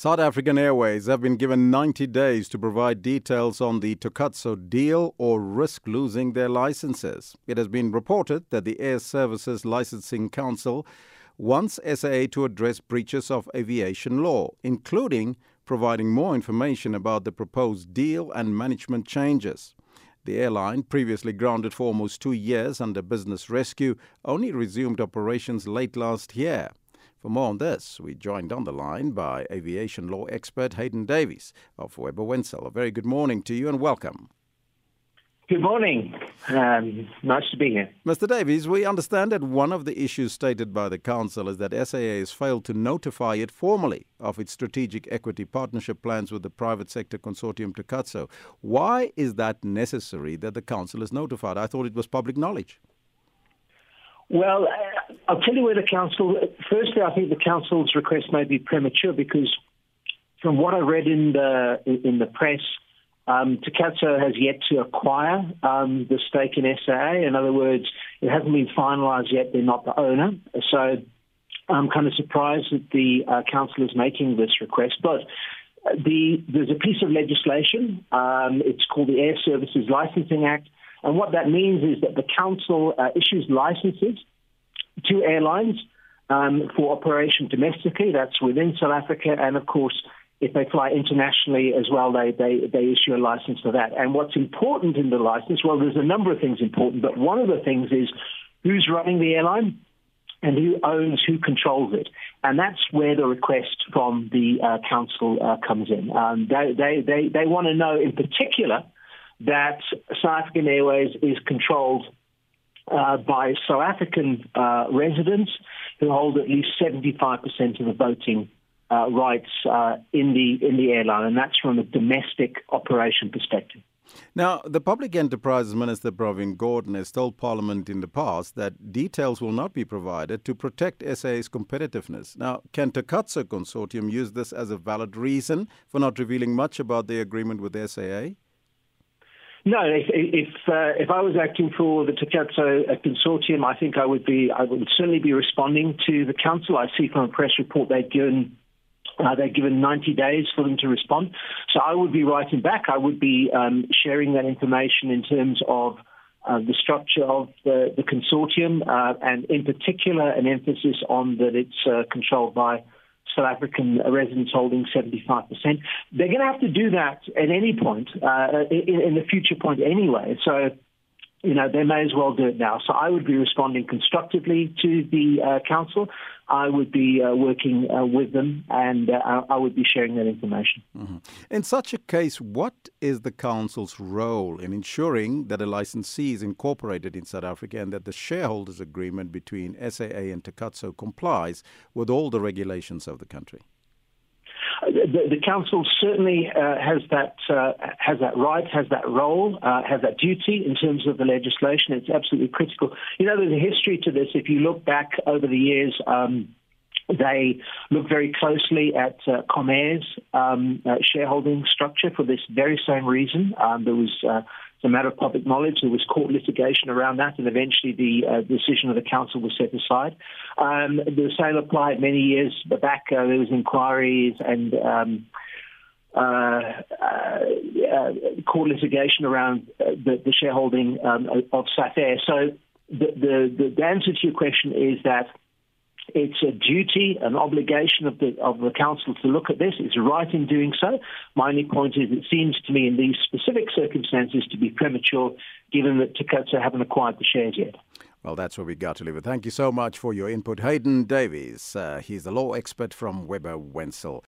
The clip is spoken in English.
South African Airways have been given 90 days to provide details on the Takatso deal or risk losing their licenses. It has been reported that the Air Services Licensing Council wants SAA to address breaches of aviation law, including providing more information about the proposed deal and management changes. The airline, previously grounded for almost two years under business rescue, only resumed operations late last year. For more on this, we joined on the line by aviation law expert Hayden Davies of Webber Wentzel. A very good morning to you and welcome. Good morning. Um, nice to be here. Mr. Davies, we understand that one of the issues stated by the Council is that SAA has failed to notify it formally of its strategic equity partnership plans with the private sector consortium Takatso. Why is that necessary that the Council is notified? I thought it was public knowledge. Well, I'll tell you where the council. Firstly, I think the council's request may be premature because, from what I read in the in the press, um, has yet to acquire um, the stake in SAA. In other words, it hasn't been finalised yet. They're not the owner, so I'm kind of surprised that the uh, council is making this request. But the there's a piece of legislation. Um, it's called the Air Services Licensing Act and what that means is that the council uh, issues licenses to airlines um, for operation domestically, that's within South Africa, and of course, if they fly internationally as well, they, they, they issue a license for that. And what's important in the license, well, there's a number of things important, but one of the things is who's running the airline and who owns, who controls it. And that's where the request from the uh, council uh, comes in. Um, they, they, they, they want to know in particular that South African Airways is controlled uh, by South African uh, residents who hold at least 75% of the voting uh, rights uh, in the in the airline, and that's from a domestic operation perspective. Now, the Public Enterprises Minister Pravin Gordhan has told Parliament in the past that details will not be provided to protect SAA's competitiveness. Now, can Takatso Consortium use this as a valid reason for not revealing much about the agreement with SAA? No, if if, uh, if I was acting for the Takatso consortium, I think I would be I would certainly be responding to the council. I see from a press report they've given uh, they've given 90 days for them to respond. So I would be writing back. I would be um, sharing that information in terms of uh, the structure of the, the consortium, uh, and in particular, an emphasis on that it's uh, controlled by South African residents holding 75%. They're going to have to do that at any point, uh, in, in the future point anyway. So you know, they may as well do it now. So I would be responding constructively to the uh, council. I would be uh, working uh, with them and uh, I would be sharing that information. Mm-hmm. In such a case, what is the council's role in ensuring that a licensee is incorporated in South Africa and that the shareholders' agreement between SAA and Takatso complies with all the regulations of the country? The, the council certainly uh, has that uh, has that right, has that role, uh, has that duty in terms of the legislation. It's absolutely critical. You know, there's a history to this. If you look back over the years. Um, they look very closely at uh, Comair's um, uh, shareholding structure for this very same reason. Um, there was uh, it's a matter of public knowledge. There was court litigation around that, and eventually the uh, decision of the council was set aside. Um, the same applied many years back. Uh, there was inquiries and um, uh, uh court litigation around uh, the, the, shareholding um, of SAFAIR. So the, the, the answer to your question is that it's a duty, an obligation of the of the council to look at this. It's right in doing so. My only point is, it seems to me in these specific circumstances to be premature, given that Takatso haven't acquired the shares yet. Well, that's where we got to leave it. Thank you so much for your input, Hayden Davies. Uh, he's the law expert from Webber Wentzel.